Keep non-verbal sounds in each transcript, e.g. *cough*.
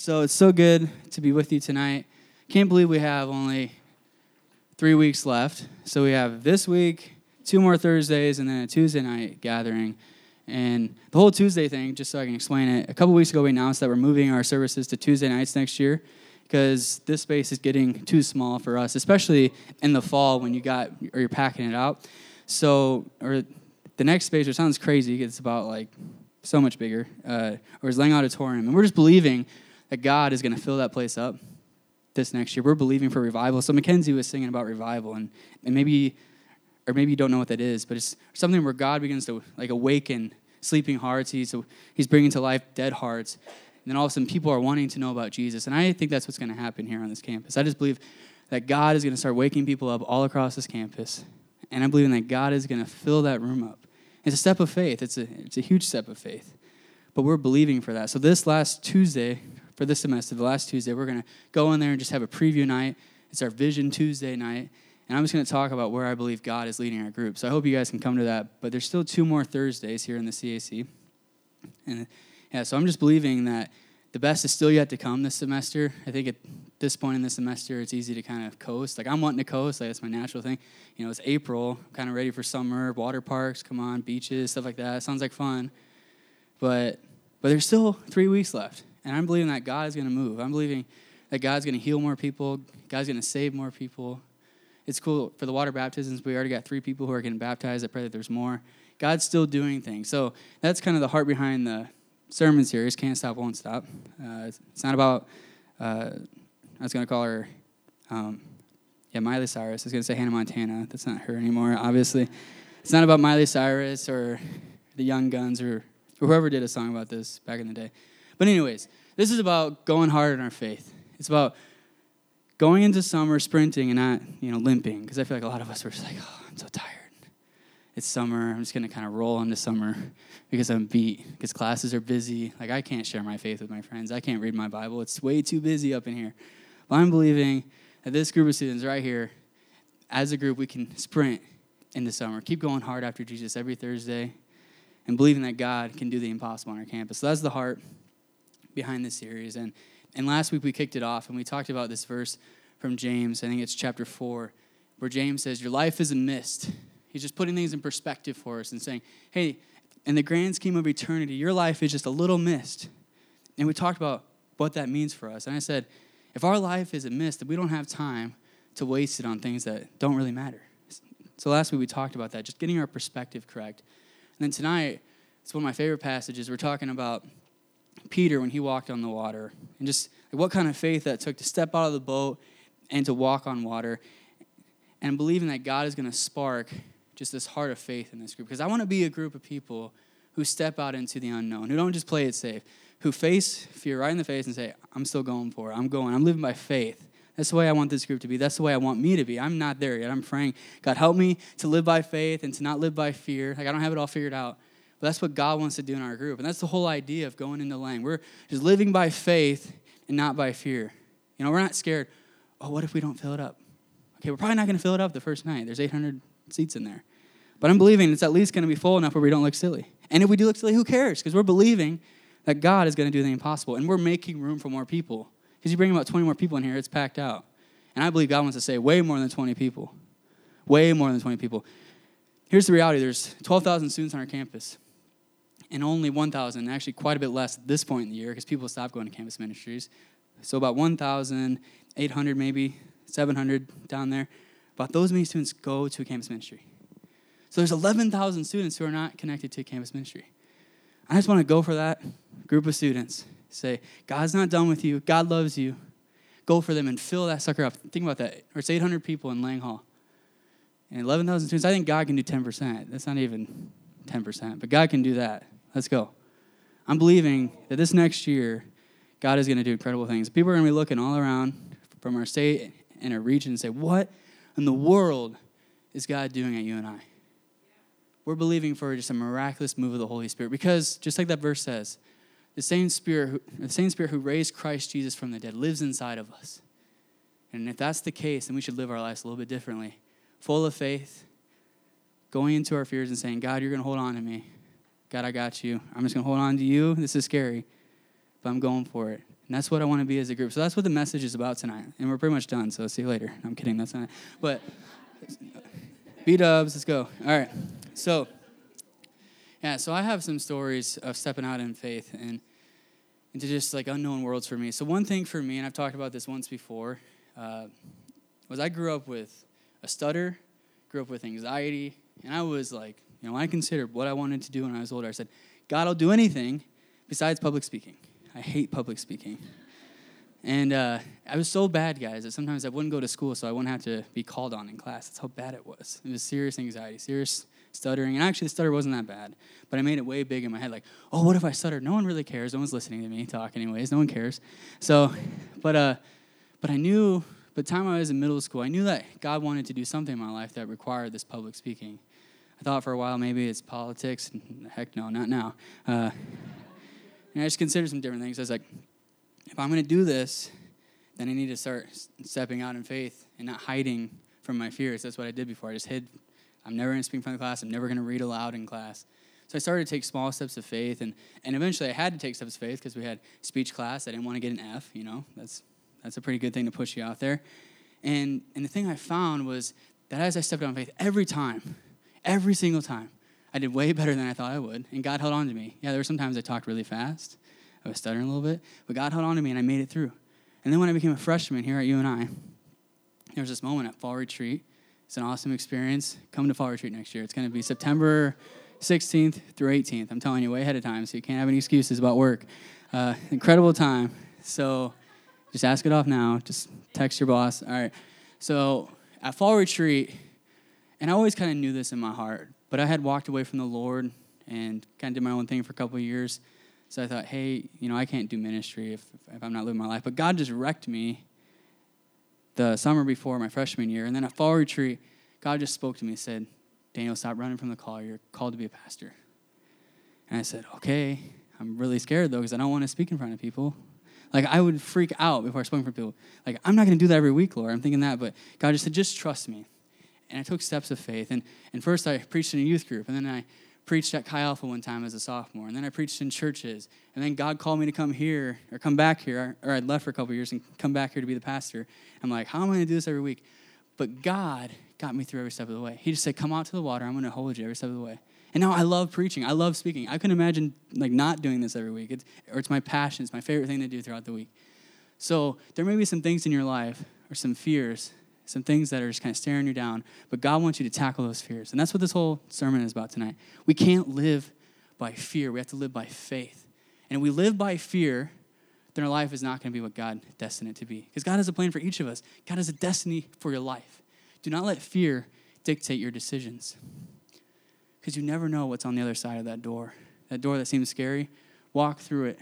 So it's so good to be with you tonight. Can't believe we have only three weeks left. So we have this week, two more Thursdays, and then a Tuesday night gathering. And the whole Tuesday thing, just so I can explain it, a couple weeks ago we announced that we're moving our services to Tuesday nights next year because this space is getting too small for us, especially in the fall when you got or you're packing it out. So, or the next space, which sounds crazy, it's about like so much bigger, uh, or is Lang Auditorium, and we're just believing that God is going to fill that place up this next year. We're believing for revival. So Mackenzie was singing about revival, and, and maybe, or maybe you don't know what that is, but it's something where God begins to like awaken sleeping hearts. He's, he's bringing to life dead hearts. And then all of a sudden, people are wanting to know about Jesus. And I think that's what's going to happen here on this campus. I just believe that God is going to start waking people up all across this campus. And I'm believing that God is going to fill that room up. It's a step of faith, it's a, it's a huge step of faith. But we're believing for that. So, this last Tuesday, for this semester, the last Tuesday, we're going to go in there and just have a preview night. It's our Vision Tuesday night. And I'm just going to talk about where I believe God is leading our group. So I hope you guys can come to that. But there's still two more Thursdays here in the CAC. And yeah, so I'm just believing that the best is still yet to come this semester. I think at this point in the semester, it's easy to kind of coast. Like I'm wanting to coast, like that's my natural thing. You know, it's April, I'm kind of ready for summer, water parks, come on, beaches, stuff like that. Sounds like fun. But but there's still three weeks left. And I'm believing that God is going to move. I'm believing that God's going to heal more people. God's going to save more people. It's cool for the water baptisms. We already got three people who are getting baptized. I pray that there's more. God's still doing things. So that's kind of the heart behind the sermon series. Can't stop, won't stop. Uh, it's not about. Uh, I was going to call her. Um, yeah, Miley Cyrus. I was going to say Hannah Montana. That's not her anymore, obviously. It's not about Miley Cyrus or the Young Gunz or, or whoever did a song about this back in the day. But, anyways, this is about going hard in our faith. It's about going into summer sprinting and not, you know, limping. Because I feel like a lot of us were just like, oh, I'm so tired. It's summer. I'm just going to kind of roll into summer because I'm beat, because classes are busy. Like, I can't share my faith with my friends. I can't read my Bible. It's way too busy up in here. But I'm believing that this group of students right here, as a group, we can sprint into summer. Keep going hard after Jesus every Thursday and believing that God can do the impossible on our campus. So that's the heart behind this series. And, and last week we kicked it off and we talked about this verse from James. I think it's chapter 4, where James says, Your life is a mist. He's just putting things in perspective for us and saying, Hey, in the grand scheme of eternity, your life is just a little mist. And we talked about what that means for us. And I said, if our life is a mist, we don't have time to waste it on things that don't really matter. So last week we talked about that, just getting our perspective correct. And then tonight, it's one of my favorite passages. We're talking about Peter when he walked on the water and just what kind of faith that took to step out of the boat and to walk on water and believing that God is going to spark just this heart of faith in this group. Because I want to be a group of people who step out into the unknown, who don't just play it safe, who face fear right in the face and say, I'm still going for it. I'm going. I'm living by faith. That's the way I want this group to be. That's the way I want me to be. I'm not there yet. I'm praying, God, help me to live by faith and to not live by fear. Like, I don't have it all figured out. But that's what God wants to do in our group. And that's the whole idea of going into Lang. We're just living by faith and not by fear. You know, we're not scared. Oh, what if we don't fill it up? Okay, we're probably not going to fill it up the first night. There's 800 seats in there. But I'm believing it's at least going to be full enough where we don't look silly. And if we do look silly, who cares? Because we're believing that God is going to do the impossible. And we're making room for more people. Because you bring about 20 more people in here, it's packed out. And I believe God wants to say way more than 20 people. Way more than 20 people. Here's the reality there's 12,000 students on our campus and only 1,000, actually quite a bit less at this point in the year because people stopped going to campus ministries. So about 1,800, maybe 700 down there. About those many students go to a campus ministry. So there's 11,000 students who are not connected to campus ministry. I just want to go for that group of students. Say, God's not done with you. God loves you. Go for them and fill that sucker up. Think about that. Or it's 800 people in Lang Hall. And 11,000 students, I think God can do 10%. That's not even 10%, but God can do that. Let's go. I'm believing that this next year, God is going to do incredible things. People are going to be looking all around from our state and our region and say, What in the world is God doing at UNI? We're believing for just a miraculous move of the Holy Spirit because, just like that verse says, the same Spirit, who, the same Spirit who raised Christ Jesus from the dead lives inside of us. And if that's the case, then we should live our lives a little bit differently, full of faith, going into our fears and saying, God, you're going to hold on to me. God, I got you. I'm just going to hold on to you. This is scary, but I'm going for it. And that's what I want to be as a group. So that's what the message is about tonight. And we're pretty much done. So see you later. I'm kidding. That's not. It. But B dubs, let's go. All right. So, yeah, so I have some stories of stepping out in faith and into just like unknown worlds for me. So, one thing for me, and I've talked about this once before, uh, was I grew up with a stutter, grew up with anxiety, and I was like, you know, when I considered what I wanted to do when I was older, I said, God, I'll do anything besides public speaking. I hate public speaking. And uh, I was so bad, guys, that sometimes I wouldn't go to school so I wouldn't have to be called on in class. That's how bad it was. It was serious anxiety, serious stuttering. And actually, the stutter wasn't that bad, but I made it way big in my head like, oh, what if I stutter? No one really cares. No one's listening to me talk, anyways. No one cares. So, but, uh, but I knew, by the time I was in middle school, I knew that God wanted to do something in my life that required this public speaking. I thought for a while maybe it's politics. Heck no, not now. Uh, and I just considered some different things. I was like, if I'm going to do this, then I need to start stepping out in faith and not hiding from my fears. That's what I did before. I just hid. I'm never going to speak in front of class. I'm never going to read aloud in class. So I started to take small steps of faith, and, and eventually I had to take steps of faith because we had speech class. I didn't want to get an F. You know, that's that's a pretty good thing to push you out there. And and the thing I found was that as I stepped out in faith, every time, every single time, I did way better than I thought I would, and God held on to me. Yeah, there were some times I talked really fast. I was stuttering a little bit, but God held on to me and I made it through. And then when I became a freshman here at UNI, there was this moment at fall retreat. It's an awesome experience. Come to fall retreat next year. It's going to be September 16th through 18th. I'm telling you way ahead of time, so you can't have any excuses about work. Uh, incredible time. So just ask it off now. Just text your boss. All right. So at fall retreat, and I always kind of knew this in my heart, but I had walked away from the Lord and kind of did my own thing for a couple of years. So I thought, hey, you know, I can't do ministry if, if I'm not living my life. But God just wrecked me the summer before my freshman year. And then at fall retreat, God just spoke to me and said, Daniel, stop running from the call. You're called to be a pastor. And I said, okay. I'm really scared though because I don't want to speak in front of people. Like I would freak out before I spoke in front of people. Like I'm not going to do that every week, Lord. I'm thinking that, but God just said, just trust me. And I took steps of faith. And, and first I preached in a youth group, and then I preached at Chi Alpha one time as a sophomore, and then I preached in churches, and then God called me to come here or come back here, or I'd left for a couple years and come back here to be the pastor. I'm like, how am I going to do this every week? But God got me through every step of the way. He just said, "Come out to the water. I'm going to hold you every step of the way." And now I love preaching. I love speaking. I couldn't imagine like not doing this every week. It's, or it's my passion. It's my favorite thing to do throughout the week. So there may be some things in your life or some fears some things that are just kind of staring you down, but God wants you to tackle those fears. And that's what this whole sermon is about tonight. We can't live by fear, we have to live by faith. And if we live by fear, then our life is not going to be what God destined it to be. Because God has a plan for each of us, God has a destiny for your life. Do not let fear dictate your decisions. Because you never know what's on the other side of that door. That door that seems scary, walk through it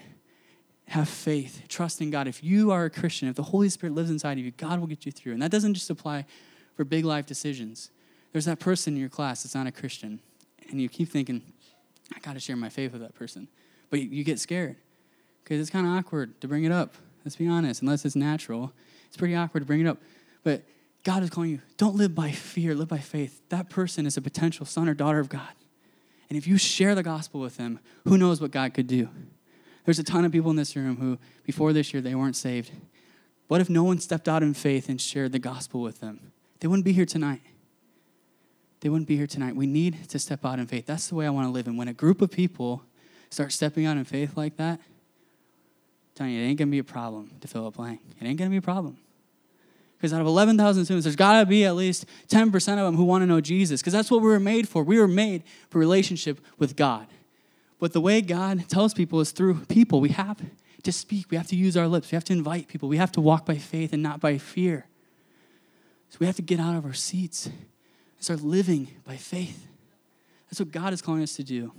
have faith, trust in God. If you are a Christian, if the Holy Spirit lives inside of you, God will get you through. And that doesn't just apply for big life decisions. There's that person in your class that's not a Christian, and you keep thinking, I got to share my faith with that person. But you get scared because it's kind of awkward to bring it up. Let's be honest, unless it's natural, it's pretty awkward to bring it up. But God is calling you, don't live by fear, live by faith. That person is a potential son or daughter of God. And if you share the gospel with them, who knows what God could do? There's a ton of people in this room who, before this year, they weren't saved. What if no one stepped out in faith and shared the gospel with them? They wouldn't be here tonight. They wouldn't be here tonight. We need to step out in faith. That's the way I want to live. And when a group of people start stepping out in faith like that, I'm telling you, it ain't going to be a problem to fill a blank. It ain't going to be a problem. Because out of 11,000 students, there's got to be at least 10% of them who want to know Jesus. Because that's what we were made for. We were made for relationship with God. But the way God tells people is through people. We have to speak, we have to use our lips, we have to invite people, we have to walk by faith and not by fear. So we have to get out of our seats and start living by faith. That's what God is calling us to do.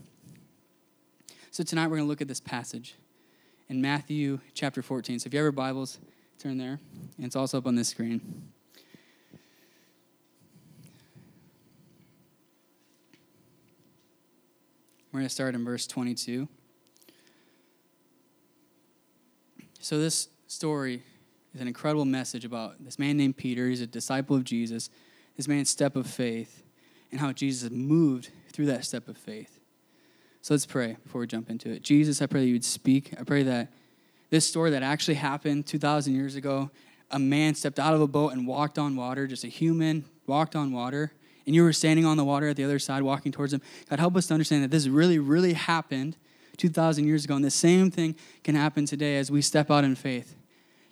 So tonight we're going to look at this passage in Matthew chapter 14. So if you have your Bibles, turn there. And it's also up on this screen. We're going to start in verse 22. So, this story is an incredible message about this man named Peter. He's a disciple of Jesus, this man's step of faith, and how Jesus moved through that step of faith. So, let's pray before we jump into it. Jesus, I pray that you would speak. I pray that, this story that actually happened 2,000 years ago. A man stepped out of a boat and walked on water, just a human walked on water, and you were standing on the water at the other side walking towards him. God, help us to understand that this really, really happened 2,000 years ago, and the same thing can happen today as we step out in faith.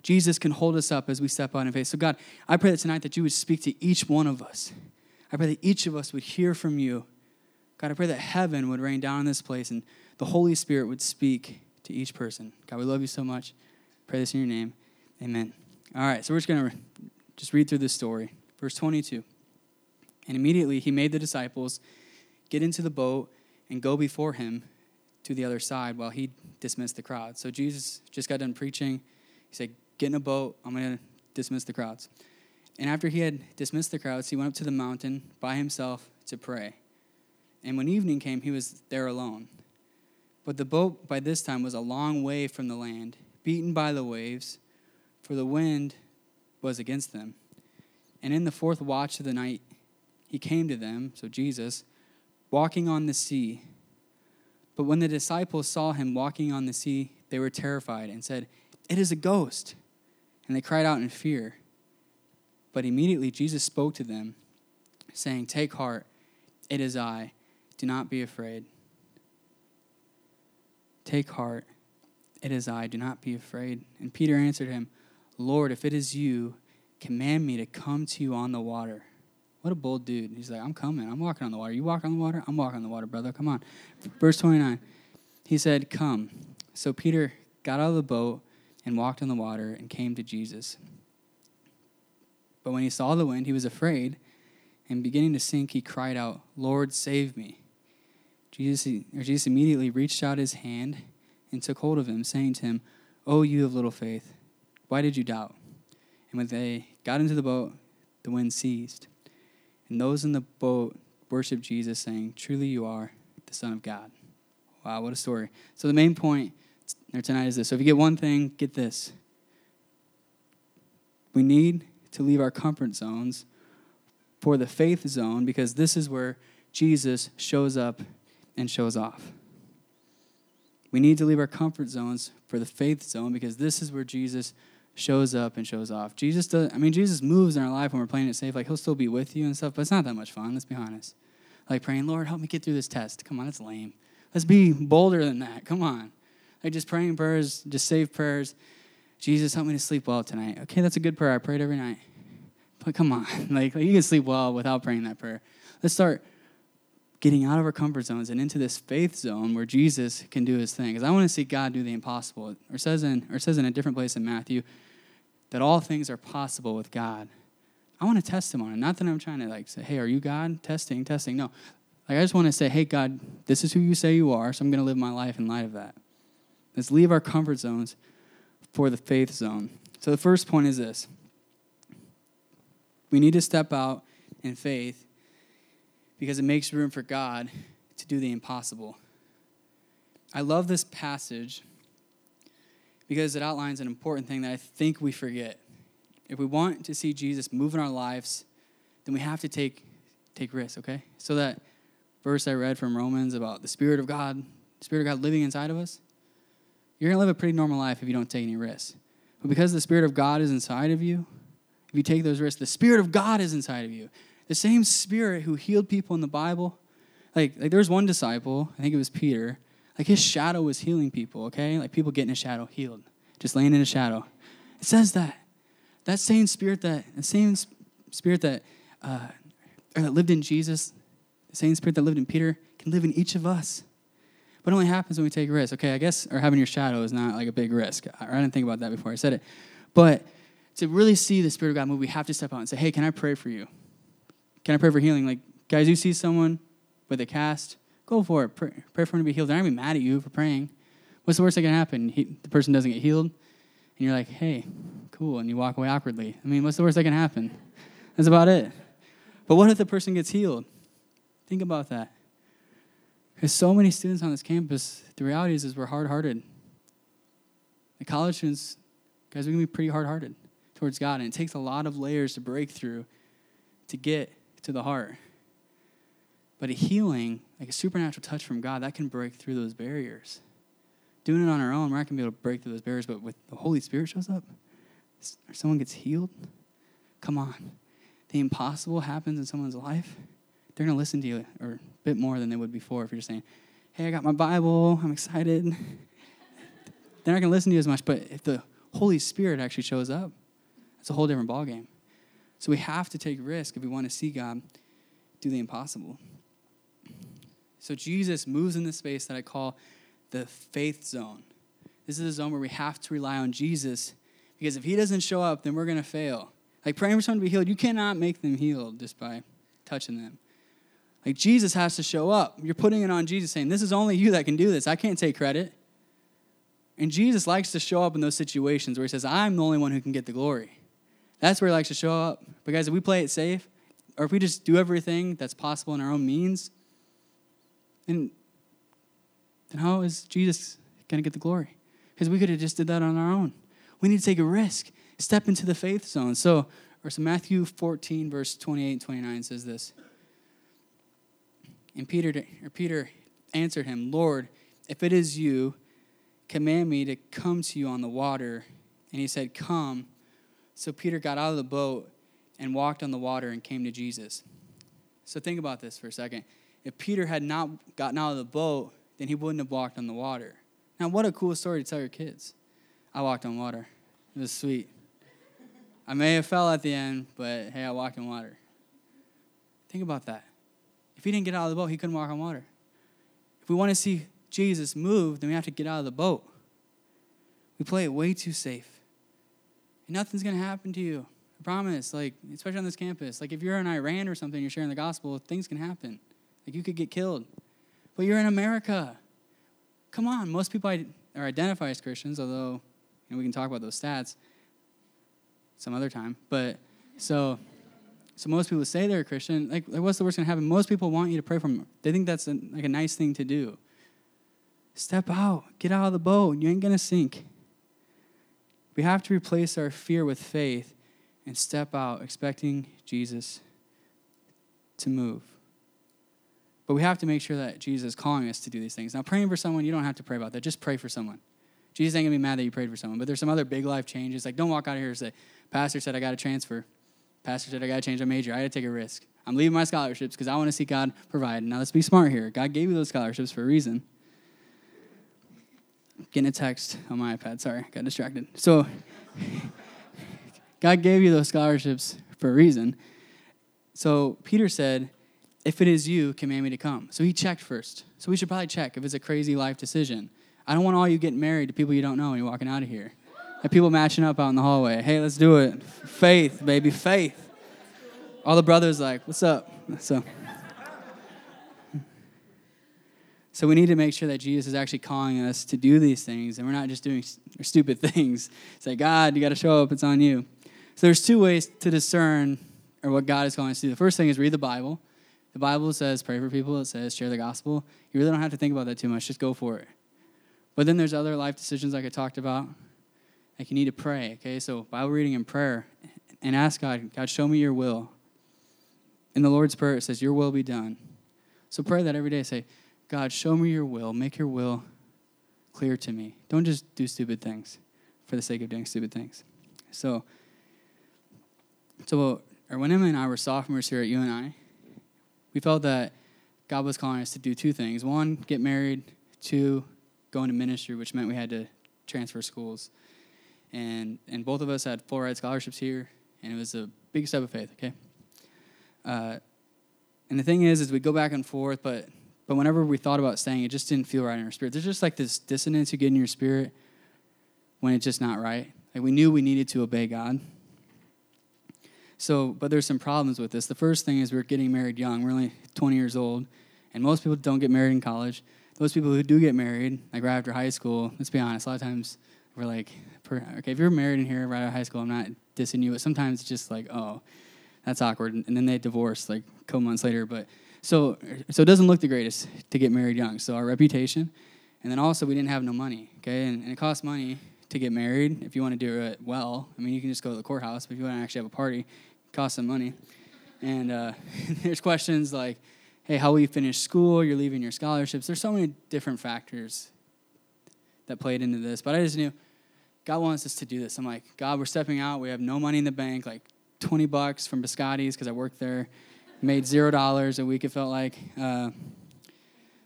Jesus can hold us up as we step out in faith. So, God, I pray that tonight that you would speak to each one of us. I pray that each of us would hear from you. God, I pray that heaven would rain down in this place and the Holy Spirit would speak to each person. God, we love you so much. Pray this in your name. Amen. All right, so we're just going to just read through this story. Verse 22. And immediately he made the disciples get into the boat and go before him to the other side while he dismissed the crowd. So Jesus just got done preaching. He said, Get in a boat. I'm going to dismiss the crowds. And after he had dismissed the crowds, he went up to the mountain by himself to pray. And when evening came, he was there alone. But the boat by this time was a long way from the land, beaten by the waves, for the wind was against them. And in the fourth watch of the night, he came to them, so Jesus, walking on the sea. But when the disciples saw him walking on the sea, they were terrified and said, It is a ghost. And they cried out in fear. But immediately Jesus spoke to them, saying, Take heart, it is I. Do not be afraid. Take heart, it is I. Do not be afraid. And Peter answered him, Lord, if it is you, command me to come to you on the water. What a bold dude. He's like, I'm coming. I'm walking on the water. You walk on the water? I'm walking on the water, brother. Come on. Verse 29. He said, Come. So Peter got out of the boat and walked on the water and came to Jesus. But when he saw the wind, he was afraid, and beginning to sink, he cried out, Lord, save me. Jesus, or Jesus immediately reached out his hand and took hold of him, saying to him, O you of little faith, why did you doubt? And when they got into the boat, the wind ceased. And those in the boat worshiped Jesus, saying, Truly you are the Son of God. Wow, what a story. So the main point there tonight is this. So if you get one thing, get this. We need to leave our comfort zones for the faith zone because this is where Jesus shows up and shows off. We need to leave our comfort zones for the faith zone because this is where Jesus shows up and shows off. Jesus does I mean Jesus moves in our life when we're playing it safe. Like he'll still be with you and stuff, but it's not that much fun, let's be honest. Like praying, Lord, help me get through this test. Come on, that's lame. Let's be bolder than that. Come on. Like just praying prayers, just safe prayers. Jesus, help me to sleep well tonight. Okay, that's a good prayer. I prayed every night. But come on. Like, *laughs* like you can sleep well without praying that prayer. Let's start getting out of our comfort zones and into this faith zone where Jesus can do his thing. Because I want to see God do the impossible. Or says in or says in a different place in Matthew that all things are possible with God. I want to test him on it. Not that I'm trying to like say, hey, are you God? Testing, testing. No. Like I just want to say, hey God, this is who you say you are, so I'm gonna live my life in light of that. Let's leave our comfort zones for the faith zone. So the first point is this. We need to step out in faith because it makes room for God to do the impossible. I love this passage because it outlines an important thing that I think we forget. If we want to see Jesus move in our lives, then we have to take take risks, okay? So that verse I read from Romans about the Spirit of God, Spirit of God living inside of us, you're gonna live a pretty normal life if you don't take any risks. But because the Spirit of God is inside of you, if you take those risks, the Spirit of God is inside of you. The same Spirit who healed people in the Bible. Like, like there was one disciple, I think it was Peter, like his shadow was healing people, okay? Like people getting a shadow healed, just laying in a shadow. It says that. That same spirit that, the same spirit that, uh, or that lived in Jesus, the same spirit that lived in Peter, can live in each of us. But it only happens when we take a risk. Okay, I guess, or having your shadow is not like a big risk. I didn't think about that before I said it. But to really see the Spirit of God move, we have to step out and say, hey, can I pray for you? Can I pray for healing? Like, guys, you see someone with a cast, go for it. Pray, pray for him to be healed. They're not going to be mad at you for praying. What's the worst that can happen? He, the person doesn't get healed, and you're like, hey, cool, and you walk away awkwardly. I mean, what's the worst that can happen? That's about it. But what if the person gets healed? Think about that. Because so many students on this campus, the reality is, is we're hard hearted. The college students, guys, we can be pretty hard hearted towards God. And it takes a lot of layers to break through to get to the heart. But a healing, like a supernatural touch from God, that can break through those barriers doing it on our own, we're not going to be able to break through those barriers. But with the Holy Spirit shows up, or someone gets healed, come on. The impossible happens in someone's life, they're going to listen to you or a bit more than they would before if you're just saying, hey, I got my Bible, I'm excited. *laughs* they're not going to listen to you as much. But if the Holy Spirit actually shows up, it's a whole different ballgame. So we have to take risk if we want to see God do the impossible. So Jesus moves in the space that I call the faith zone. This is a zone where we have to rely on Jesus because if he doesn't show up, then we're going to fail. Like praying for someone to be healed, you cannot make them healed just by touching them. Like Jesus has to show up. You're putting it on Jesus saying, This is only you that can do this. I can't take credit. And Jesus likes to show up in those situations where he says, I'm the only one who can get the glory. That's where he likes to show up. But guys, if we play it safe, or if we just do everything that's possible in our own means, then, then how is Jesus going to get the glory? Because we could have just did that on our own. We need to take a risk, step into the faith zone. So, or so Matthew 14, verse 28 and 29 says this. And Peter, or Peter answered him, Lord, if it is you, command me to come to you on the water. And he said, Come. So Peter got out of the boat and walked on the water and came to Jesus. So think about this for a second. If Peter had not gotten out of the boat, then he wouldn't have walked on the water. Now, what a cool story to tell your kids. I walked on water. It was sweet. I may have fell at the end, but hey, I walked on water. Think about that. If he didn't get out of the boat, he couldn't walk on water. If we want to see Jesus move, then we have to get out of the boat. We play it way too safe. And nothing's going to happen to you. I promise. Like, especially on this campus. Like, if you're in Iran or something, you're sharing the gospel, things can happen. Like, you could get killed. But you're in America. Come on. Most people are identify as Christians, although you know, we can talk about those stats some other time. But so so most people say they're a Christian. Like, like what's the worst going to happen? Most people want you to pray for them. They think that's a, like a nice thing to do. Step out. Get out of the boat. You ain't going to sink. We have to replace our fear with faith and step out expecting Jesus to move. But we have to make sure that Jesus is calling us to do these things. Now, praying for someone, you don't have to pray about that. Just pray for someone. Jesus ain't gonna be mad that you prayed for someone. But there's some other big life changes. Like, don't walk out of here and say, Pastor said I got to transfer. Pastor said, I got to change my major. I gotta take a risk. I'm leaving my scholarships because I want to see God provide. Now, let's be smart here. God gave you those scholarships for a reason. Getting a text on my iPad. Sorry, got distracted. So, *laughs* God gave you those scholarships for a reason. So, Peter said, If it is you, command me to come. So, he checked first. So, we should probably check if it's a crazy life decision. I don't want all you getting married to people you don't know and you're walking out of here. And people matching up out in the hallway. Hey, let's do it. Faith, baby, faith. All the brothers like, what's up? So, so we need to make sure that Jesus is actually calling us to do these things, and we're not just doing stupid *laughs* things. Say, God, you got to show up. It's on you. So there's two ways to discern or what God is calling us to do. The first thing is read the Bible. The Bible says pray for people. It says share the gospel. You really don't have to think about that too much. Just go for it. But then there's other life decisions like I talked about like you need to pray, okay? So Bible reading and prayer and ask God, God, show me your will. In the Lord's Prayer, it says, Your will be done. So pray that every day. Say, God, show me your will. Make your will clear to me. Don't just do stupid things for the sake of doing stupid things. So, so when Emma and I were sophomores here at UNI, we felt that God was calling us to do two things. One, get married. Two, go into ministry, which meant we had to transfer schools and and both of us had full ride scholarships here, and it was a big step of faith. Okay. Uh, and the thing is, is we go back and forth, but but whenever we thought about staying, it just didn't feel right in our spirit. There's just like this dissonance you get in your spirit when it's just not right. Like we knew we needed to obey God. So, but there's some problems with this. The first thing is we're getting married young. We're only 20 years old, and most people don't get married in college. Those people who do get married, like right after high school, let's be honest, a lot of times we're like, okay, if you're married in here right out of high school, I'm not dissing you, but sometimes it's just like, oh, that's awkward. And then they divorce like a couple months later. But so, so it doesn't look the greatest to get married young. So our reputation, and then also we didn't have no money, okay? And, and it costs money to get married if you want to do it well. I mean, you can just go to the courthouse, but if you want to actually have a party, it costs some money. And uh, *laughs* there's questions like, hey, how will you finish school? You're leaving your scholarships. There's so many different factors that played into this, but I just knew God wants us to do this. I'm like, God, we're stepping out. We have no money in the bank, like 20 bucks from Biscotti's because I worked there, made zero dollars a week, it felt like. Uh,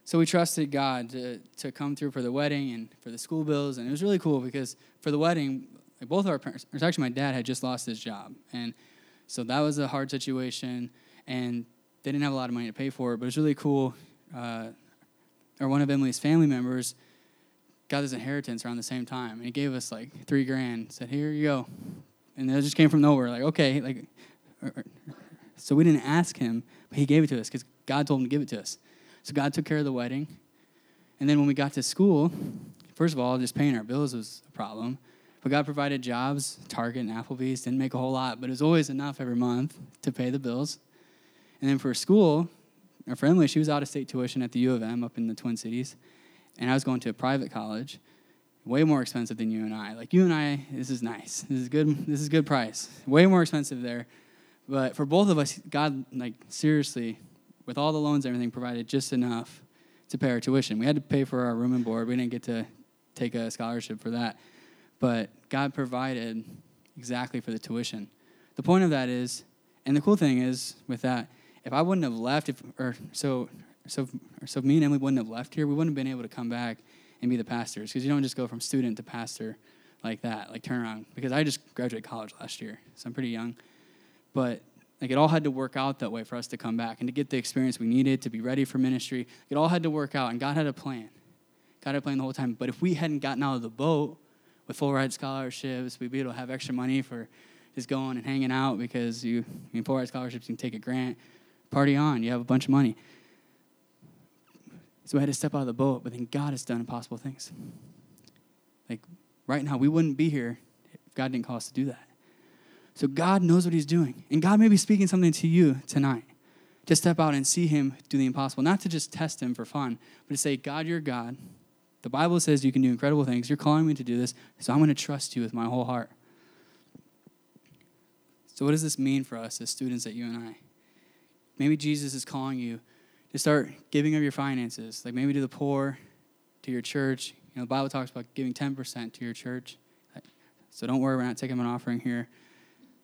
so we trusted God to, to come through for the wedding and for the school bills. And it was really cool because for the wedding, like both our parents, actually my dad had just lost his job. And so that was a hard situation. And they didn't have a lot of money to pay for it, but it was really cool. Uh, or one of Emily's family members got this inheritance around the same time, and he gave us like three grand. Said, "Here you go," and it just came from nowhere. Like, okay, like, so we didn't ask him, but he gave it to us because God told him to give it to us. So God took care of the wedding, and then when we got to school, first of all, just paying our bills was a problem. But God provided jobs, Target and Applebee's, didn't make a whole lot, but it was always enough every month to pay the bills. And then for school, our friend she was out of state tuition at the U of M up in the Twin Cities, and I was going to a private college, way more expensive than UNI. Like UNI, this is nice. This is good. This is good price. Way more expensive there, but for both of us, God, like seriously, with all the loans and everything, provided just enough to pay our tuition. We had to pay for our room and board. We didn't get to take a scholarship for that, but God provided exactly for the tuition. The point of that is, and the cool thing is with that if I wouldn't have left, if or so so so me and Emily wouldn't have left here, we wouldn't have been able to come back and be the pastors because you don't just go from student to pastor like that, like turn around. Because I just graduated college last year, so I'm pretty young, but like it all had to work out that way for us to come back and to get the experience we needed to be ready for ministry. It all had to work out, and God had a plan. God had a plan the whole time. But if we hadn't gotten out of the boat with full ride scholarships, we'd be able to have extra money for just going and hanging out because you, I mean, full ride scholarships, you can take a grant party on. You have a bunch of money. So we had to step out of the boat, but then God has done impossible things. Like right now, we wouldn't be here if God didn't call us to do that. So God knows what He's doing. And God may be speaking something to you tonight to step out and see Him do the impossible. Not to just test Him for fun, but to say, God, you're God. The Bible says you can do incredible things. You're calling me to do this, so I'm going to trust you with my whole heart. So, what does this mean for us as students at UNI? Maybe Jesus is calling you to start giving of your finances, like maybe to the poor, to your church. You know, the Bible talks about giving 10% to your church. So don't worry, we're not taking an offering here.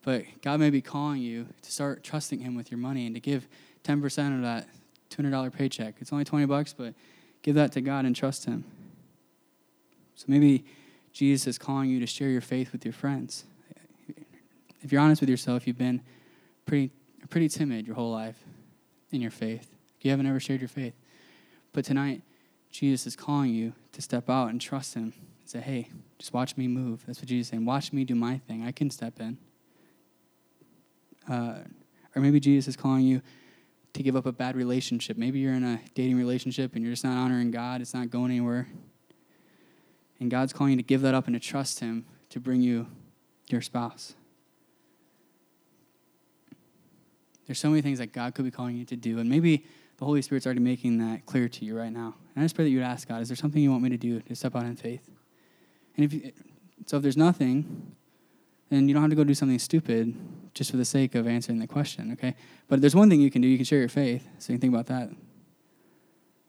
But God may be calling you to start trusting Him with your money and to give 10% of that $200 paycheck. It's only 20 bucks, but give that to God and trust Him. So maybe Jesus is calling you to share your faith with your friends. If you're honest with yourself, you've been pretty pretty timid your whole life in your faith. You haven't ever shared your faith. But tonight, Jesus is calling you to step out and trust Him and say, hey, just watch me move. That's what Jesus is saying. Watch me do my thing. I can step in. Uh, or maybe Jesus is calling you to give up a bad relationship. Maybe you're in a dating relationship and you're just not honoring God, it's not going anywhere. And God's calling you to give that up and to trust Him to bring you your spouse. There's so many things that God could be calling you to do, and maybe the Holy Spirit's already making that clear to you right now. And I just pray that you would ask God, is there something you want me to do to step out in faith? And if you, so, if there's nothing, then you don't have to go do something stupid just for the sake of answering the question, okay? But there's one thing you can do. You can share your faith. So you can think about that.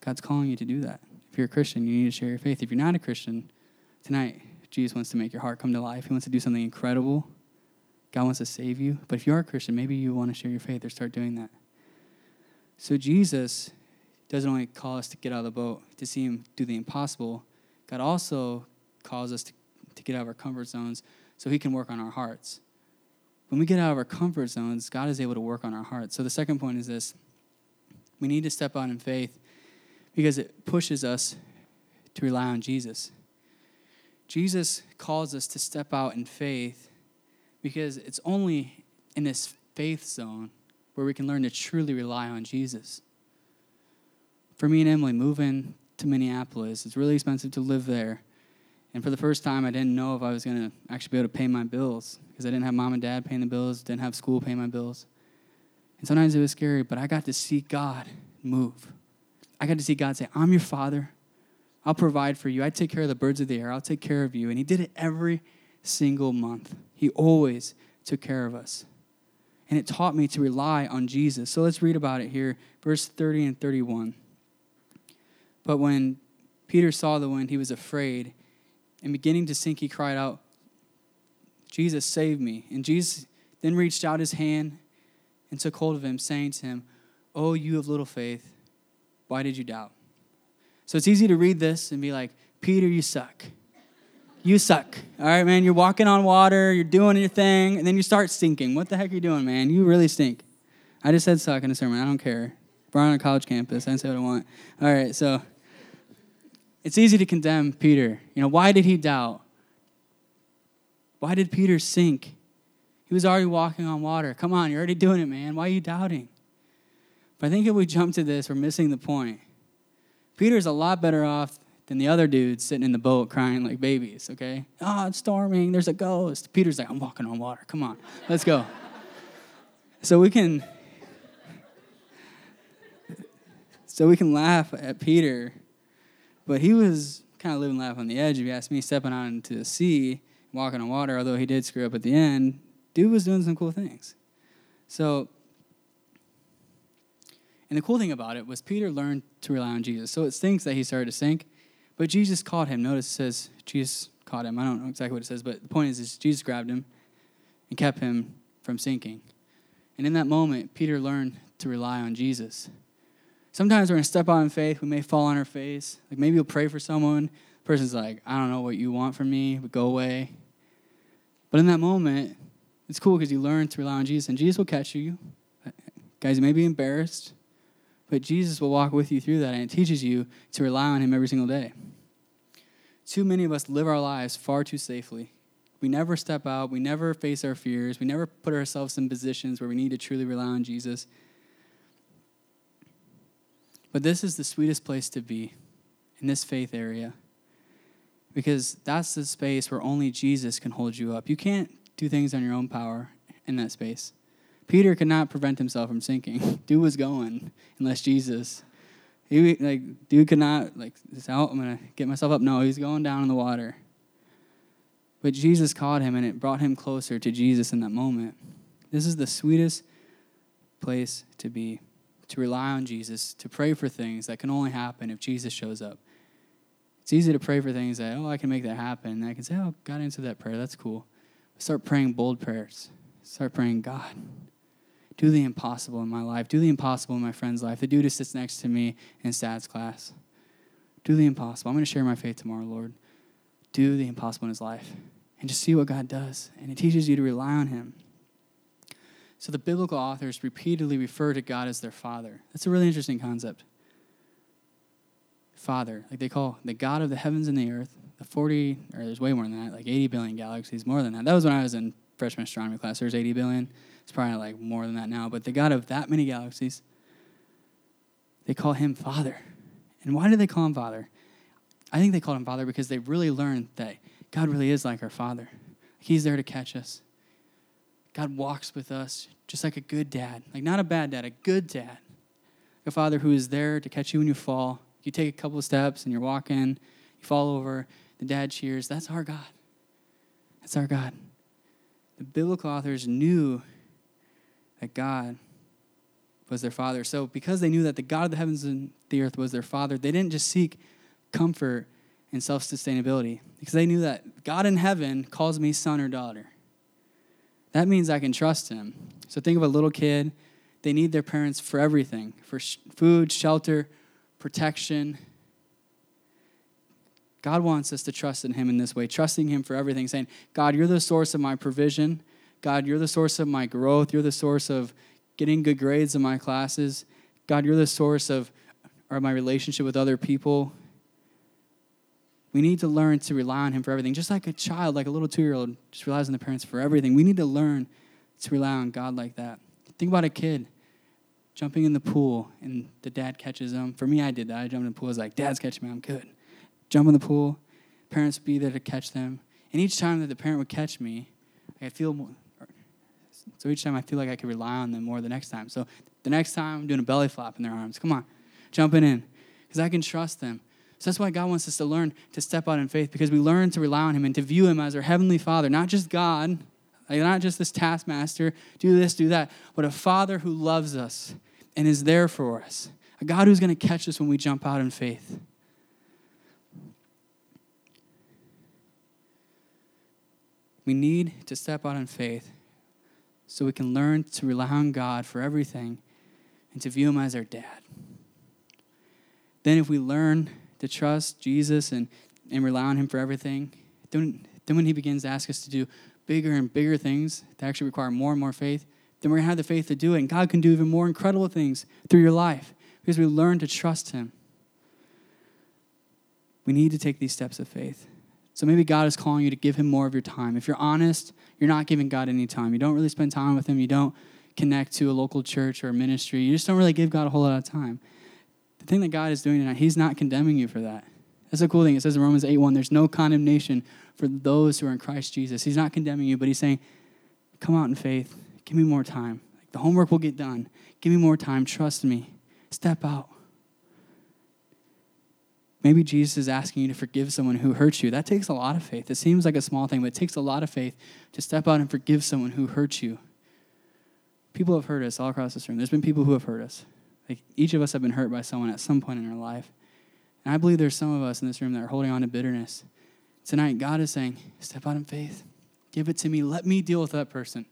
God's calling you to do that. If you're a Christian, you need to share your faith. If you're not a Christian, tonight, Jesus wants to make your heart come to life. He wants to do something incredible God wants to save you. But if you are a Christian, maybe you want to share your faith or start doing that. So Jesus doesn't only call us to get out of the boat to see him do the impossible, God also calls us to, to get out of our comfort zones so he can work on our hearts. When we get out of our comfort zones, God is able to work on our hearts. So the second point is this we need to step out in faith because it pushes us to rely on Jesus. Jesus calls us to step out in faith because it's only in this faith zone where we can learn to truly rely on Jesus. For me and Emily, moving to Minneapolis, it's really expensive to live there. And for the first time, I didn't know if I was going to actually be able to pay my bills because I didn't have mom and dad paying the bills, didn't have school paying my bills. And sometimes it was scary, but I got to see God move. I got to see God say, I'm your father. I'll provide for you. I take care of the birds of the air. I'll take care of you. And He did it every single month. He always took care of us. And it taught me to rely on Jesus. So let's read about it here, verse 30 and 31. But when Peter saw the wind, he was afraid, and beginning to sink, he cried out, Jesus, save me. And Jesus then reached out his hand and took hold of him, saying to him, Oh, you of little faith, why did you doubt? So it's easy to read this and be like, Peter, you suck. You suck. All right, man, you're walking on water, you're doing your thing, and then you start stinking. What the heck are you doing, man? You really stink. I just said suck in a sermon. I don't care. We're on a college campus. I can say what I want. All right, so it's easy to condemn Peter. You know, why did he doubt? Why did Peter sink? He was already walking on water. Come on, you're already doing it, man. Why are you doubting? But I think if we jump to this, we're missing the point. Peter's a lot better off than the other dudes sitting in the boat crying like babies, okay? Oh, it's storming. There's a ghost. Peter's like, I'm walking on water. Come on, let's go. so we can. So we can laugh at Peter, but he was kind of living life on the edge, if you ask me, stepping out into the sea, walking on water, although he did screw up at the end. Dude was doing some cool things. So and the cool thing about it was Peter learned to rely on Jesus. So it stinks that he started to sink, but Jesus caught him. Notice it says Jesus caught him. I don't know exactly what it says, but the point is, is Jesus grabbed him and kept him from sinking. And in that moment, Peter learned to rely on Jesus. Sometimes we're going to step out in faith. We may fall on our face. Like maybe you'll pray for someone. The person's like, I don't know what you want from me, but go away. But in that moment, it's cool because you learn to rely on Jesus, and Jesus will catch you. Guys, you may be embarrassed. But Jesus will walk with you through that, and it teaches you to rely on Him every single day. Too many of us live our lives far too safely. We never step out, we never face our fears, we never put ourselves in positions where we need to truly rely on Jesus. But this is the sweetest place to be in this faith area because that's the space where only Jesus can hold you up. You can't do things on your own power in that space. Peter could not prevent himself from sinking. *laughs* Dude was going unless Jesus. He like dude could not like this out. I'm gonna get myself up. No, he's going down in the water. But Jesus caught him, and it brought him closer to Jesus in that moment. This is the sweetest place to be, to rely on Jesus, to pray for things that can only happen if Jesus shows up. It's easy to pray for things that, oh, I can make that happen. And I can say, oh, God answered that prayer. That's cool. Start praying bold prayers. Start praying, God, do the impossible in my life. Do the impossible in my friend's life. The dude who sits next to me in stats class. Do the impossible. I'm going to share my faith tomorrow, Lord. Do the impossible in his life. And just see what God does. And it teaches you to rely on him. So the biblical authors repeatedly refer to God as their father. That's a really interesting concept. Father, like they call the God of the heavens and the earth, the 40, or there's way more than that, like 80 billion galaxies, more than that. That was when I was in freshman astronomy class. There's 80 billion. It's probably like more than that now, but the God of that many galaxies, they call him Father. And why do they call him Father? I think they called him Father because they really learned that God really is like our Father. He's there to catch us. God walks with us just like a good dad, like not a bad dad, a good dad. A father who is there to catch you when you fall. You take a couple of steps and you're walking, you fall over, the dad cheers. That's our God. That's our God. The biblical authors knew that God was their father. So, because they knew that the God of the heavens and the earth was their father, they didn't just seek comfort and self sustainability, because they knew that God in heaven calls me son or daughter. That means I can trust him. So, think of a little kid. They need their parents for everything for sh- food, shelter, protection. God wants us to trust in Him in this way, trusting Him for everything, saying, God, you're the source of my provision. God, you're the source of my growth. You're the source of getting good grades in my classes. God, you're the source of or my relationship with other people. We need to learn to rely on Him for everything. Just like a child, like a little two year old, just relies on the parents for everything. We need to learn to rely on God like that. Think about a kid jumping in the pool and the dad catches them. For me, I did that. I jumped in the pool. I was like, Dad's catching me. I'm good. Jump in the pool. Parents be there to catch them. And each time that the parent would catch me, I feel more, so each time I feel like I could rely on them more the next time. So the next time I'm doing a belly flop in their arms. Come on, jumping in. Because I can trust them. So that's why God wants us to learn to step out in faith because we learn to rely on Him and to view Him as our Heavenly Father, not just God, not just this taskmaster, do this, do that, but a Father who loves us and is there for us. A God who's going to catch us when we jump out in faith. We need to step out in faith so we can learn to rely on God for everything and to view Him as our dad. Then, if we learn to trust Jesus and, and rely on Him for everything, then, then when He begins to ask us to do bigger and bigger things that actually require more and more faith, then we're going to have the faith to do it. And God can do even more incredible things through your life because we learn to trust Him. We need to take these steps of faith. So maybe God is calling you to give Him more of your time. If you're honest, you're not giving God any time. You don't really spend time with Him. You don't connect to a local church or a ministry. You just don't really give God a whole lot of time. The thing that God is doing tonight, He's not condemning you for that. That's a cool thing. It says in Romans 8 1, there's no condemnation for those who are in Christ Jesus. He's not condemning you, but He's saying, come out in faith. Give me more time. The homework will get done. Give me more time. Trust me. Step out. Maybe Jesus is asking you to forgive someone who hurt you. That takes a lot of faith. It seems like a small thing, but it takes a lot of faith to step out and forgive someone who hurt you. People have hurt us all across this room. There's been people who have hurt us. Like each of us have been hurt by someone at some point in our life. And I believe there's some of us in this room that are holding on to bitterness. Tonight, God is saying, step out in faith. Give it to me. Let me deal with that person.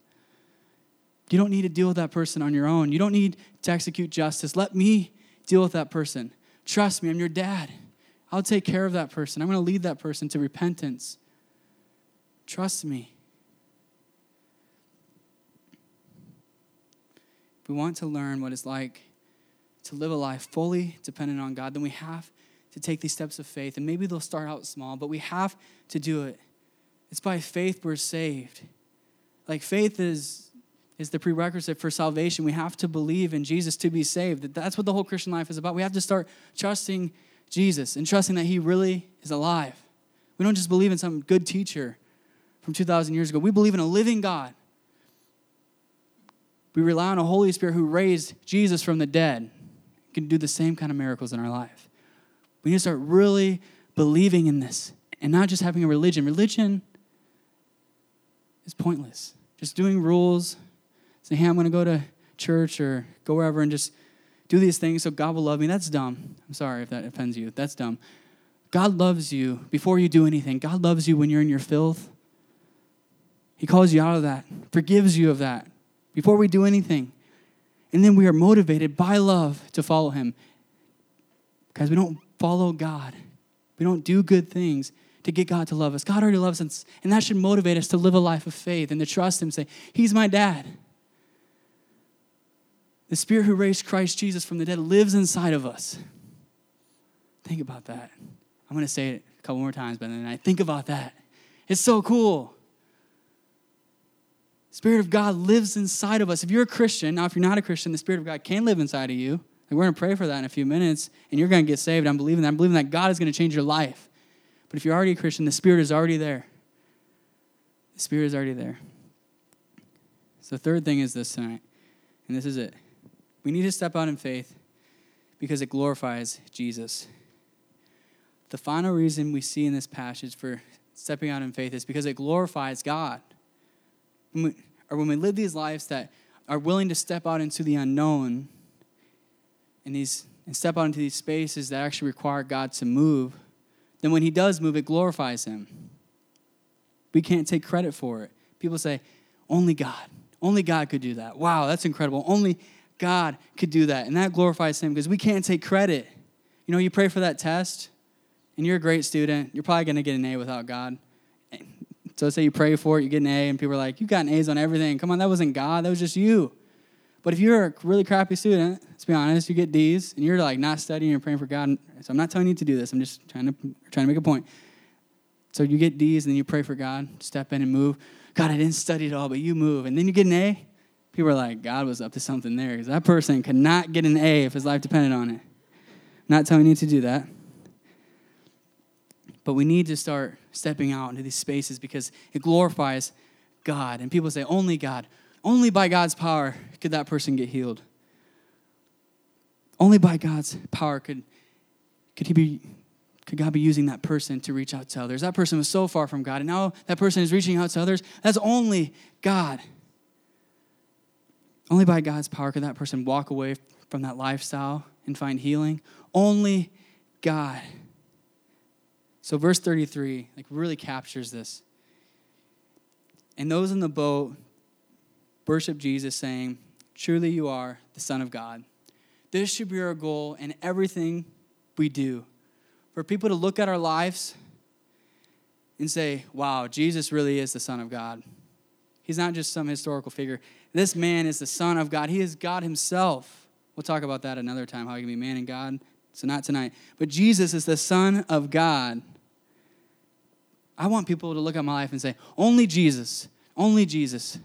You don't need to deal with that person on your own. You don't need to execute justice. Let me deal with that person. Trust me, I'm your dad. I'll take care of that person. I'm going to lead that person to repentance. Trust me. If we want to learn what it's like to live a life fully dependent on God, then we have to take these steps of faith. And maybe they'll start out small, but we have to do it. It's by faith we're saved. Like faith is is the prerequisite for salvation. We have to believe in Jesus to be saved. That's what the whole Christian life is about. We have to start trusting Jesus and trusting that He really is alive. We don't just believe in some good teacher from 2,000 years ago, we believe in a living God. We rely on a Holy Spirit who raised Jesus from the dead, can do the same kind of miracles in our life. We need to start really believing in this and not just having a religion. Religion is pointless. Just doing rules, saying, hey, I'm going to go to church or go wherever and just do these things so God will love me. That's dumb. I'm sorry if that offends you. That's dumb. God loves you before you do anything. God loves you when you're in your filth. He calls you out of that, forgives you of that before we do anything. And then we are motivated by love to follow Him. Because we don't follow God, we don't do good things to get God to love us. God already loves us, and that should motivate us to live a life of faith and to trust Him, say, He's my dad. The Spirit who raised Christ Jesus from the dead lives inside of us. Think about that. I'm going to say it a couple more times, but then I think about that. It's so cool. Spirit of God lives inside of us. If you're a Christian, now if you're not a Christian, the Spirit of God can live inside of you. Like we're going to pray for that in a few minutes, and you're going to get saved. I'm believing that. I'm believing that God is going to change your life. But if you're already a Christian, the Spirit is already there. The Spirit is already there. So third thing is this tonight, and this is it. We need to step out in faith because it glorifies Jesus. The final reason we see in this passage for stepping out in faith is because it glorifies God. When we, or when we live these lives that are willing to step out into the unknown and, these, and step out into these spaces that actually require God to move, then when He does move, it glorifies Him. We can't take credit for it. People say, only God. Only God could do that. Wow, that's incredible. Only God could do that. And that glorifies Him because we can't take credit. You know, you pray for that test and you're a great student, you're probably going to get an A without God. So say you pray for it, you get an A, and people are like, You've gotten A's on everything. Come on, that wasn't God, that was just you. But if you're a really crappy student, let's be honest, you get D's and you're like not studying, you're praying for God. So I'm not telling you to do this, I'm just trying to, trying to make a point. So you get D's and then you pray for God, step in and move. God, I didn't study at all, but you move. And then you get an A people are like, God was up to something there because that person could not get an A if his life depended on it. not telling you to do that. But we need to start stepping out into these spaces because it glorifies God. And people say, only God. Only by God's power could that person get healed. Only by God's power could, could he be could God be using that person to reach out to others? That person was so far from God, and now that person is reaching out to others. That's only God. Only by God's power could that person walk away from that lifestyle and find healing. Only God. So verse 33 like really captures this. And those in the boat worship Jesus, saying, Truly you are the Son of God. This should be our goal in everything we do. For people to look at our lives and say, Wow, Jesus really is the Son of God. He's not just some historical figure. This man is the Son of God. He is God Himself. We'll talk about that another time, how He can be man and God. So, not tonight. But Jesus is the Son of God. I want people to look at my life and say, only Jesus, only Jesus.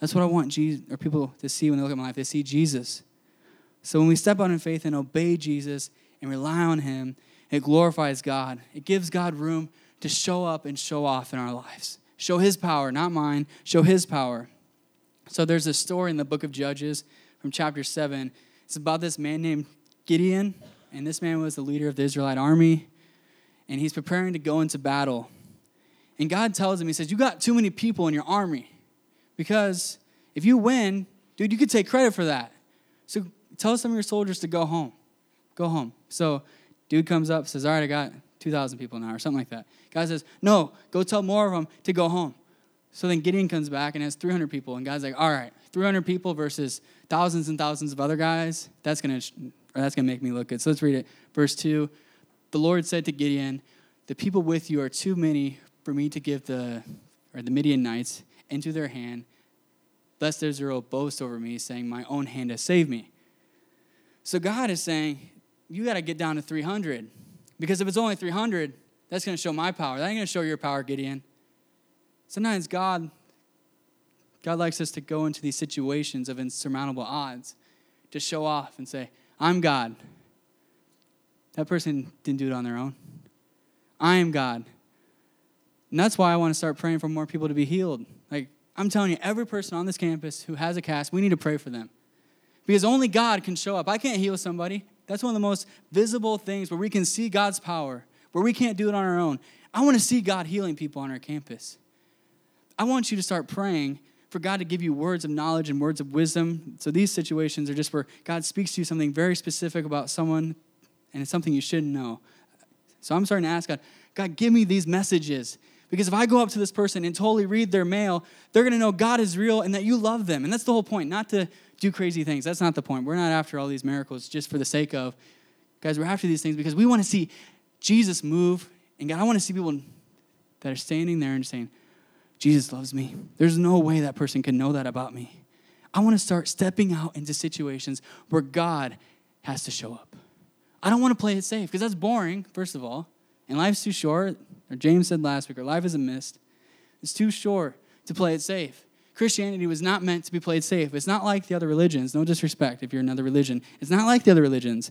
That's what I want Jesus, or people to see when they look at my life. They see Jesus. So when we step out in faith and obey Jesus and rely on Him, it glorifies God. It gives God room to show up and show off in our lives. Show His power, not mine. Show His power. So there's a story in the book of Judges from chapter 7. It's about this man named Gideon, and this man was the leader of the Israelite army and he's preparing to go into battle. And God tells him, He says, You got too many people in your army because if you win, dude, you could take credit for that. So tell some of your soldiers to go home. Go home. So dude comes up, says, All right, I got 2,000 people now, or something like that. God says, No, go tell more of them to go home. So then Gideon comes back and has 300 people, and God's like, All right, 300 people versus thousands and thousands of other guys, that's going to that's going to make me look good. So let's read it. Verse 2 the Lord said to Gideon, The people with you are too many for me to give the, or the Midianites into their hand, lest Israel boast over me, saying, My own hand has saved me. So God is saying, You got to get down to 300. Because if it's only 300, that's going to show my power. That ain't going to show your power, Gideon. Sometimes God, God likes us to go into these situations of insurmountable odds to show off and say, I'm God. That person didn't do it on their own. I am God. And that's why I want to start praying for more people to be healed. Like, I'm telling you, every person on this campus who has a cast, we need to pray for them. Because only God can show up. I can't heal somebody. That's one of the most visible things where we can see God's power, where we can't do it on our own. I want to see God healing people on our campus. I want you to start praying for God to give you words of knowledge and words of wisdom. So these situations are just where God speaks to you something very specific about someone and it's something you shouldn't know. So I'm starting to ask God, God, give me these messages. Because if I go up to this person and totally read their mail, they're going to know God is real and that you love them. And that's the whole point, not to do crazy things. That's not the point. We're not after all these miracles just for the sake of. Guys, we're after these things because we want to see Jesus move. And God, I want to see people that are standing there and saying, Jesus loves me. There's no way that person can know that about me. I want to start stepping out into situations where God has to show up. I don't want to play it safe because that's boring, first of all. And life's too short. Or James said last week, or life is a mist. It's too short to play it safe. Christianity was not meant to be played safe. It's not like the other religions. No disrespect if you're another religion. It's not like the other religions.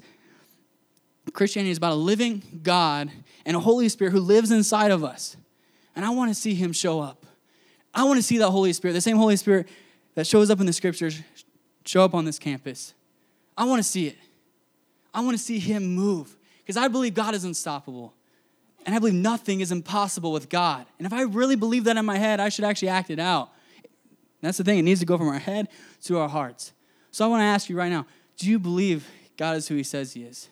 Christianity is about a living God and a Holy Spirit who lives inside of us. And I want to see him show up. I want to see that Holy Spirit, the same Holy Spirit that shows up in the scriptures, show up on this campus. I want to see it. I want to see him move because I believe God is unstoppable. And I believe nothing is impossible with God. And if I really believe that in my head, I should actually act it out. That's the thing, it needs to go from our head to our hearts. So I want to ask you right now do you believe God is who he says he is?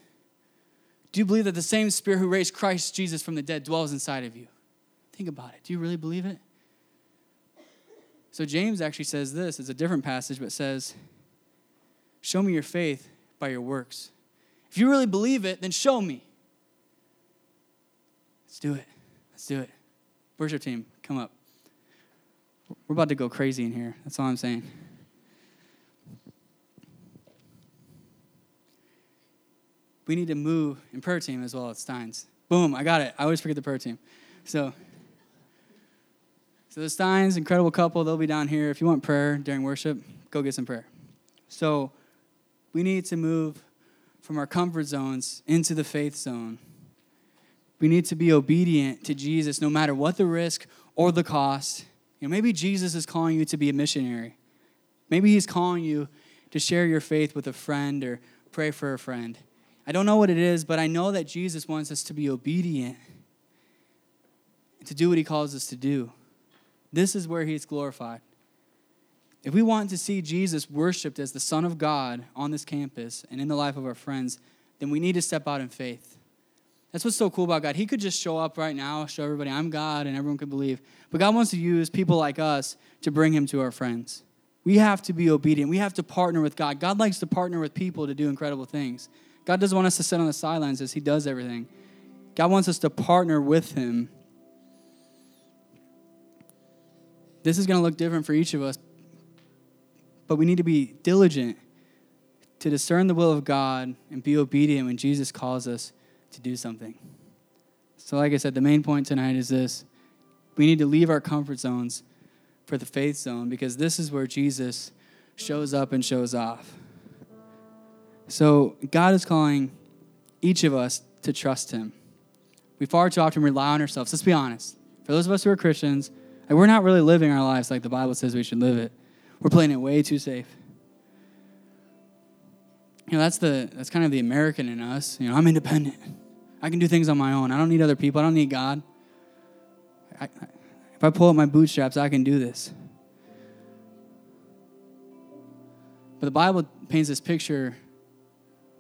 Do you believe that the same Spirit who raised Christ Jesus from the dead dwells inside of you? Think about it. Do you really believe it? So James actually says this, it's a different passage, but says, Show me your faith by your works. If you really believe it, then show me. Let's do it. Let's do it. Worship team, come up. We're about to go crazy in here. That's all I'm saying. We need to move in prayer team as well at Steins. Boom, I got it. I always forget the prayer team. So, so the Steins, incredible couple, they'll be down here. If you want prayer during worship, go get some prayer. So we need to move from our comfort zones into the faith zone. We need to be obedient to Jesus no matter what the risk or the cost. You know, maybe Jesus is calling you to be a missionary. Maybe he's calling you to share your faith with a friend or pray for a friend. I don't know what it is, but I know that Jesus wants us to be obedient to do what he calls us to do. This is where he's glorified. If we want to see Jesus worshiped as the Son of God on this campus and in the life of our friends, then we need to step out in faith. That's what's so cool about God. He could just show up right now, show everybody I'm God, and everyone could believe. But God wants to use people like us to bring Him to our friends. We have to be obedient. We have to partner with God. God likes to partner with people to do incredible things. God doesn't want us to sit on the sidelines as He does everything. God wants us to partner with Him. This is going to look different for each of us, but we need to be diligent to discern the will of God and be obedient when Jesus calls us to do something. So, like I said, the main point tonight is this we need to leave our comfort zones for the faith zone because this is where Jesus shows up and shows off. So, God is calling each of us to trust Him. We far too often rely on ourselves. Let's be honest. For those of us who are Christians, we're not really living our lives like the Bible says we should live it. We're playing it way too safe. You know, that's the that's kind of the American in us. You know, I'm independent. I can do things on my own. I don't need other people. I don't need God. I, I, if I pull up my bootstraps, I can do this. But the Bible paints this picture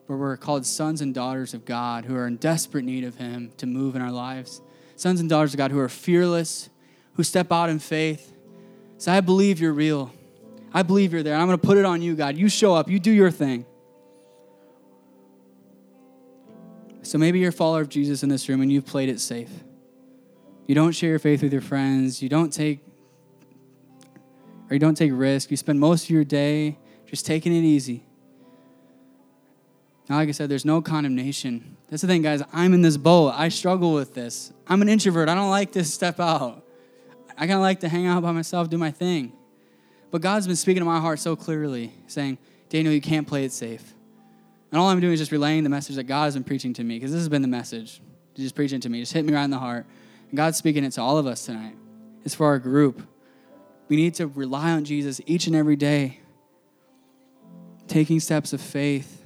where we're called sons and daughters of God who are in desperate need of Him to move in our lives. Sons and daughters of God who are fearless, who step out in faith. Say, I believe you're real. I believe you're there. I'm going to put it on you, God. You show up, you do your thing. So maybe you're a follower of Jesus in this room and you've played it safe. You don't share your faith with your friends. You don't take or you don't take risk. You spend most of your day just taking it easy. Now, like I said, there's no condemnation. That's the thing, guys. I'm in this boat. I struggle with this. I'm an introvert. I don't like to step out. I kind of like to hang out by myself, do my thing. But God's been speaking to my heart so clearly, saying, Daniel, you can't play it safe. And all I'm doing is just relaying the message that God has been preaching to me, because this has been the message. He's just preaching to me, just hit me right in the heart. And God's speaking it to all of us tonight. It's for our group. We need to rely on Jesus each and every day, taking steps of faith.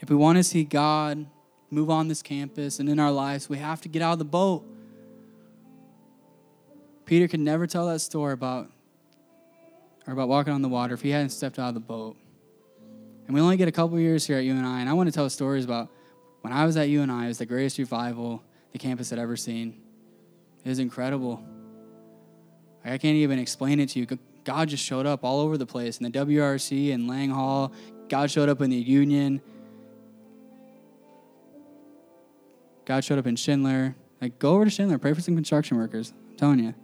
If we want to see God move on this campus and in our lives, we have to get out of the boat. Peter could never tell that story about or about walking on the water if he hadn't stepped out of the boat. And we only get a couple years here at UNI, and I want to tell stories about when I was at UNI, it was the greatest revival the campus had ever seen. It was incredible. I can't even explain it to you. God just showed up all over the place in the WRC and Lang Hall. God showed up in the Union. God showed up in Schindler. Like, go over to Schindler, pray for some construction workers. I'm telling you.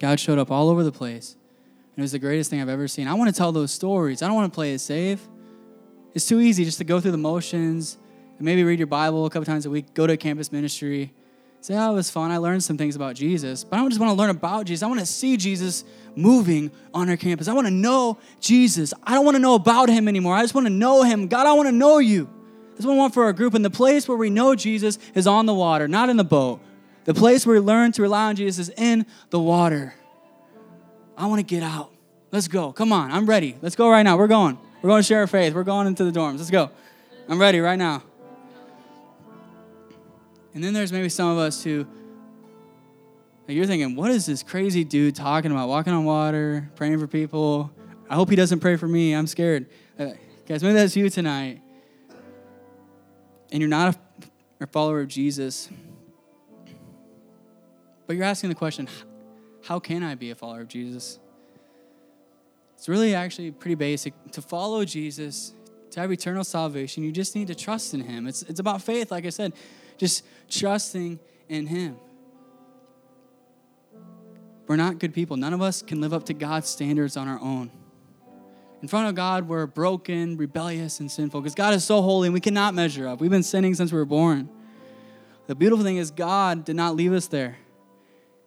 God showed up all over the place. And it was the greatest thing I've ever seen. I want to tell those stories. I don't want to play it safe. It's too easy just to go through the motions and maybe read your Bible a couple times a week, go to a campus ministry, say, oh, it was fun. I learned some things about Jesus. But I don't just want to learn about Jesus. I want to see Jesus moving on our campus. I want to know Jesus. I don't want to know about him anymore. I just want to know him. God, I want to know you. That's what I want for our group. And the place where we know Jesus is on the water, not in the boat. The place where we learn to rely on Jesus is in the water. I want to get out. Let's go. Come on. I'm ready. Let's go right now. We're going. We're going to share our faith. We're going into the dorms. Let's go. I'm ready right now. And then there's maybe some of us who you're thinking, what is this crazy dude talking about? Walking on water, praying for people. I hope he doesn't pray for me. I'm scared. Uh, guys, maybe that's you tonight. And you're not a, follower of Jesus. But you're asking the question how can I be a follower of Jesus? It's really actually pretty basic. To follow Jesus, to have eternal salvation, you just need to trust in Him. It's, it's about faith, like I said, just trusting in Him. We're not good people. None of us can live up to God's standards on our own. In front of God, we're broken, rebellious, and sinful because God is so holy and we cannot measure up. We've been sinning since we were born. The beautiful thing is, God did not leave us there.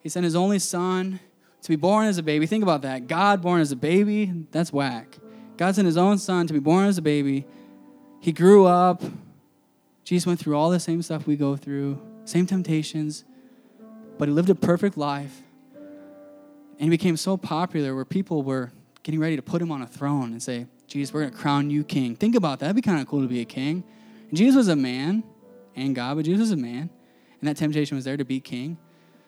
He sent his only son to be born as a baby. Think about that. God born as a baby, that's whack. God sent his own son to be born as a baby. He grew up. Jesus went through all the same stuff we go through, same temptations, but he lived a perfect life. And he became so popular where people were getting ready to put him on a throne and say, Jesus, we're going to crown you king. Think about that. That'd be kind of cool to be a king. And Jesus was a man and God, but Jesus was a man. And that temptation was there to be king.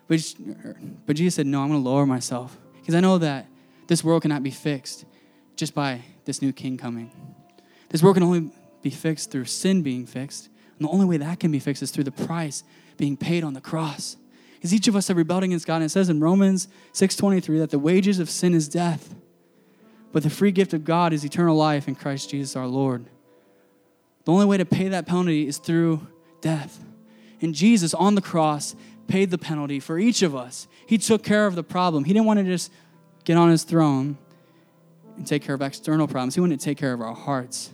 But, er, but Jesus said, No, I'm going to lower myself because I know that this world cannot be fixed just by this new king coming. This world can only be fixed through sin being fixed. And the only way that can be fixed is through the price being paid on the cross. Because each of us have rebelled against God. And it says in Romans 6.23 that the wages of sin is death. But the free gift of God is eternal life in Christ Jesus our Lord. The only way to pay that penalty is through death. And Jesus on the cross paid the penalty for each of us. He took care of the problem. He didn't want to just get on his throne and take care of external problems. He wanted to take care of our hearts.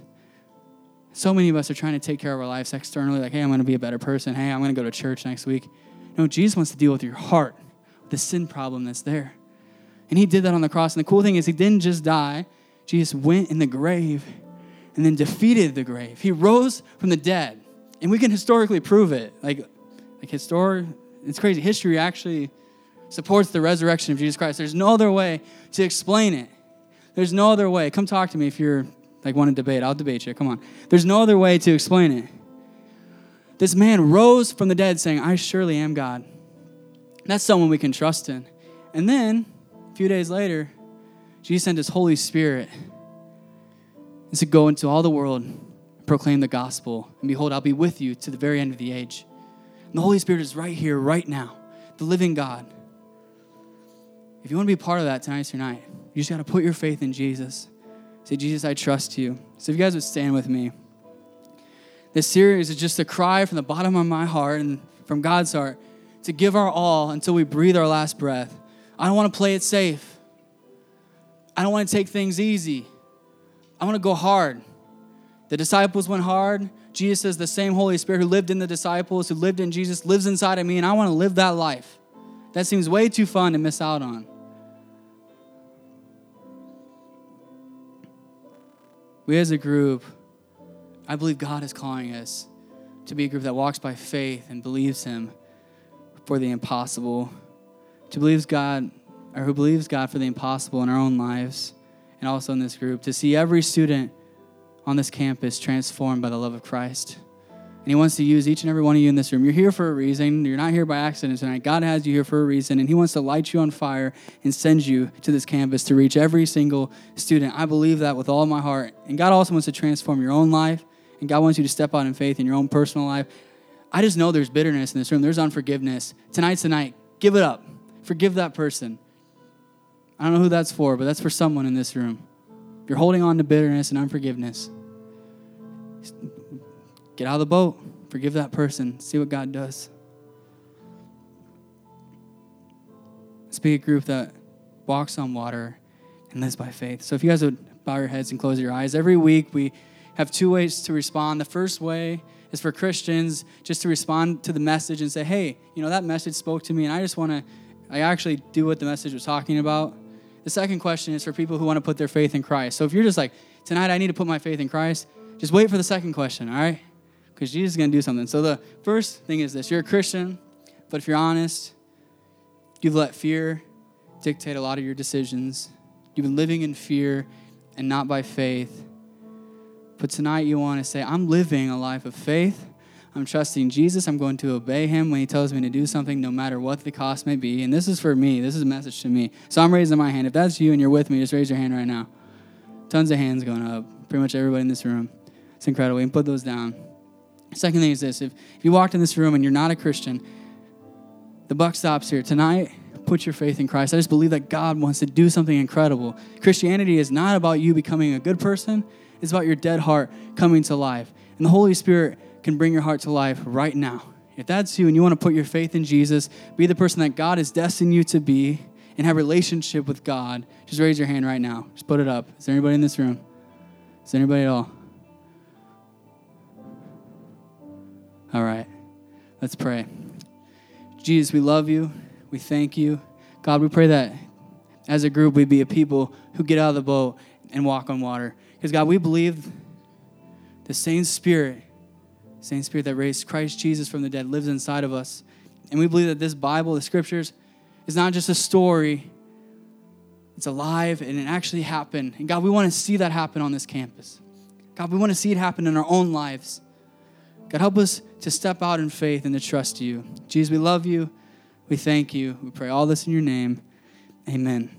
So many of us are trying to take care of our lives externally, like, hey, I'm going to be a better person. Hey, I'm going to go to church next week. No, Jesus wants to deal with your heart, the sin problem that's there. And he did that on the cross. And the cool thing is, he didn't just die, Jesus went in the grave and then defeated the grave. He rose from the dead. And we can historically prove it. Like, like historic, it's crazy. History actually supports the resurrection of Jesus Christ. There's no other way to explain it. There's no other way. Come talk to me if you're like want to debate. I'll debate you. Come on. There's no other way to explain it. This man rose from the dead saying, I surely am God. That's someone we can trust in. And then, few days later, Jesus sent his Holy Spirit and to go into all the world, proclaim the gospel. And behold, I'll be with you to the very end of the age. And the Holy Spirit is right here, right now, the living God. If you want to be part of that tonight's your night, you just got to put your faith in Jesus. Say, Jesus, I trust you. So if you guys would stand with me. This series is just a cry from the bottom of my heart and from God's heart to give our all until we breathe our last breath. I don't want to play it safe. I don't want to take things easy. I want to go hard. The disciples went hard. Jesus says the same Holy Spirit who lived in the disciples, who lived in Jesus, lives inside of me, and I want to live that life. That seems way too fun to miss out on. we as a group, I believe God is calling us to be a group that walks by faith and believes Him for the impossible, to believe God or who believes God for the impossible in our own lives and also in this group, to see every student on this campus transformed by the love of Christ. And He wants to use each and every one of you in this room. You're here for a reason. You're not here by accident tonight. God has you here for a reason, and He wants to light you on fire and send you to this campus to reach every single student. I believe that with all my heart. And God also wants to transform your own life, and God wants you to step out in faith in your own personal life. I just know there's bitterness in this room, there's unforgiveness. Tonight's the night. Give it up. Forgive that person. I don't know who that's for, but that's for someone in this room. If you're holding on to bitterness and unforgiveness. Get out of the boat. Forgive that person. See what God does. Let's be a group that walks on water and lives by faith. So if you guys would bow your heads and close your eyes, every week we have two ways to respond. The first way is for Christians just to respond to the message and say, hey, you know, that message spoke to me, and I just want to, I actually do what the message was talking about. The second question is for people who want to put their faith in Christ. So if you're just like, tonight I need to put my faith in Christ, just wait for the second question, all right? because Jesus is going to do something. So the first thing is this you're a Christian, but if you're honest, you've let fear dictate a lot of your decisions. You've been living in fear and not by faith. But tonight you want to say, I'm living a life of faith. I'm trusting Jesus. I'm going to obey him when he tells me to do something, no matter what the cost may be. And this is for me. This is a message to me. So I'm raising my hand. If that's you and you're with me, just raise your hand right now. Tons of hands going up. Pretty much everybody in this room. It's incredible. You can put those down. Second thing is this if, if you walked in this room and you're not a Christian, the buck stops here. Tonight, put your faith in Christ. I just believe that God wants to do something incredible. Christianity is not about you becoming a good person, it's about your dead heart coming to life. And the Holy Spirit can bring your heart to life right now. If that's you and you want to put your faith in Jesus, be the person that God has destined you to be, and have a relationship with God, just raise your hand right now. Just put it up. Is there anybody in this room? Is there anybody at all? All right, let's pray. Jesus, we love you. We thank you. God, we pray that as a group we be a people who get out of the boat and walk on water. Because, God, we believe the same Spirit, same Spirit that raised Christ Jesus from the dead, lives inside of us. And we believe that this Bible, the scriptures, is not just a story, it's alive and it actually happened. And God, we want to see that happen on this campus. God, we want to see it happen in our own lives. God, help us to step out in faith and to trust you. Jesus, we love you. We thank you. We pray all this in your name. Amen.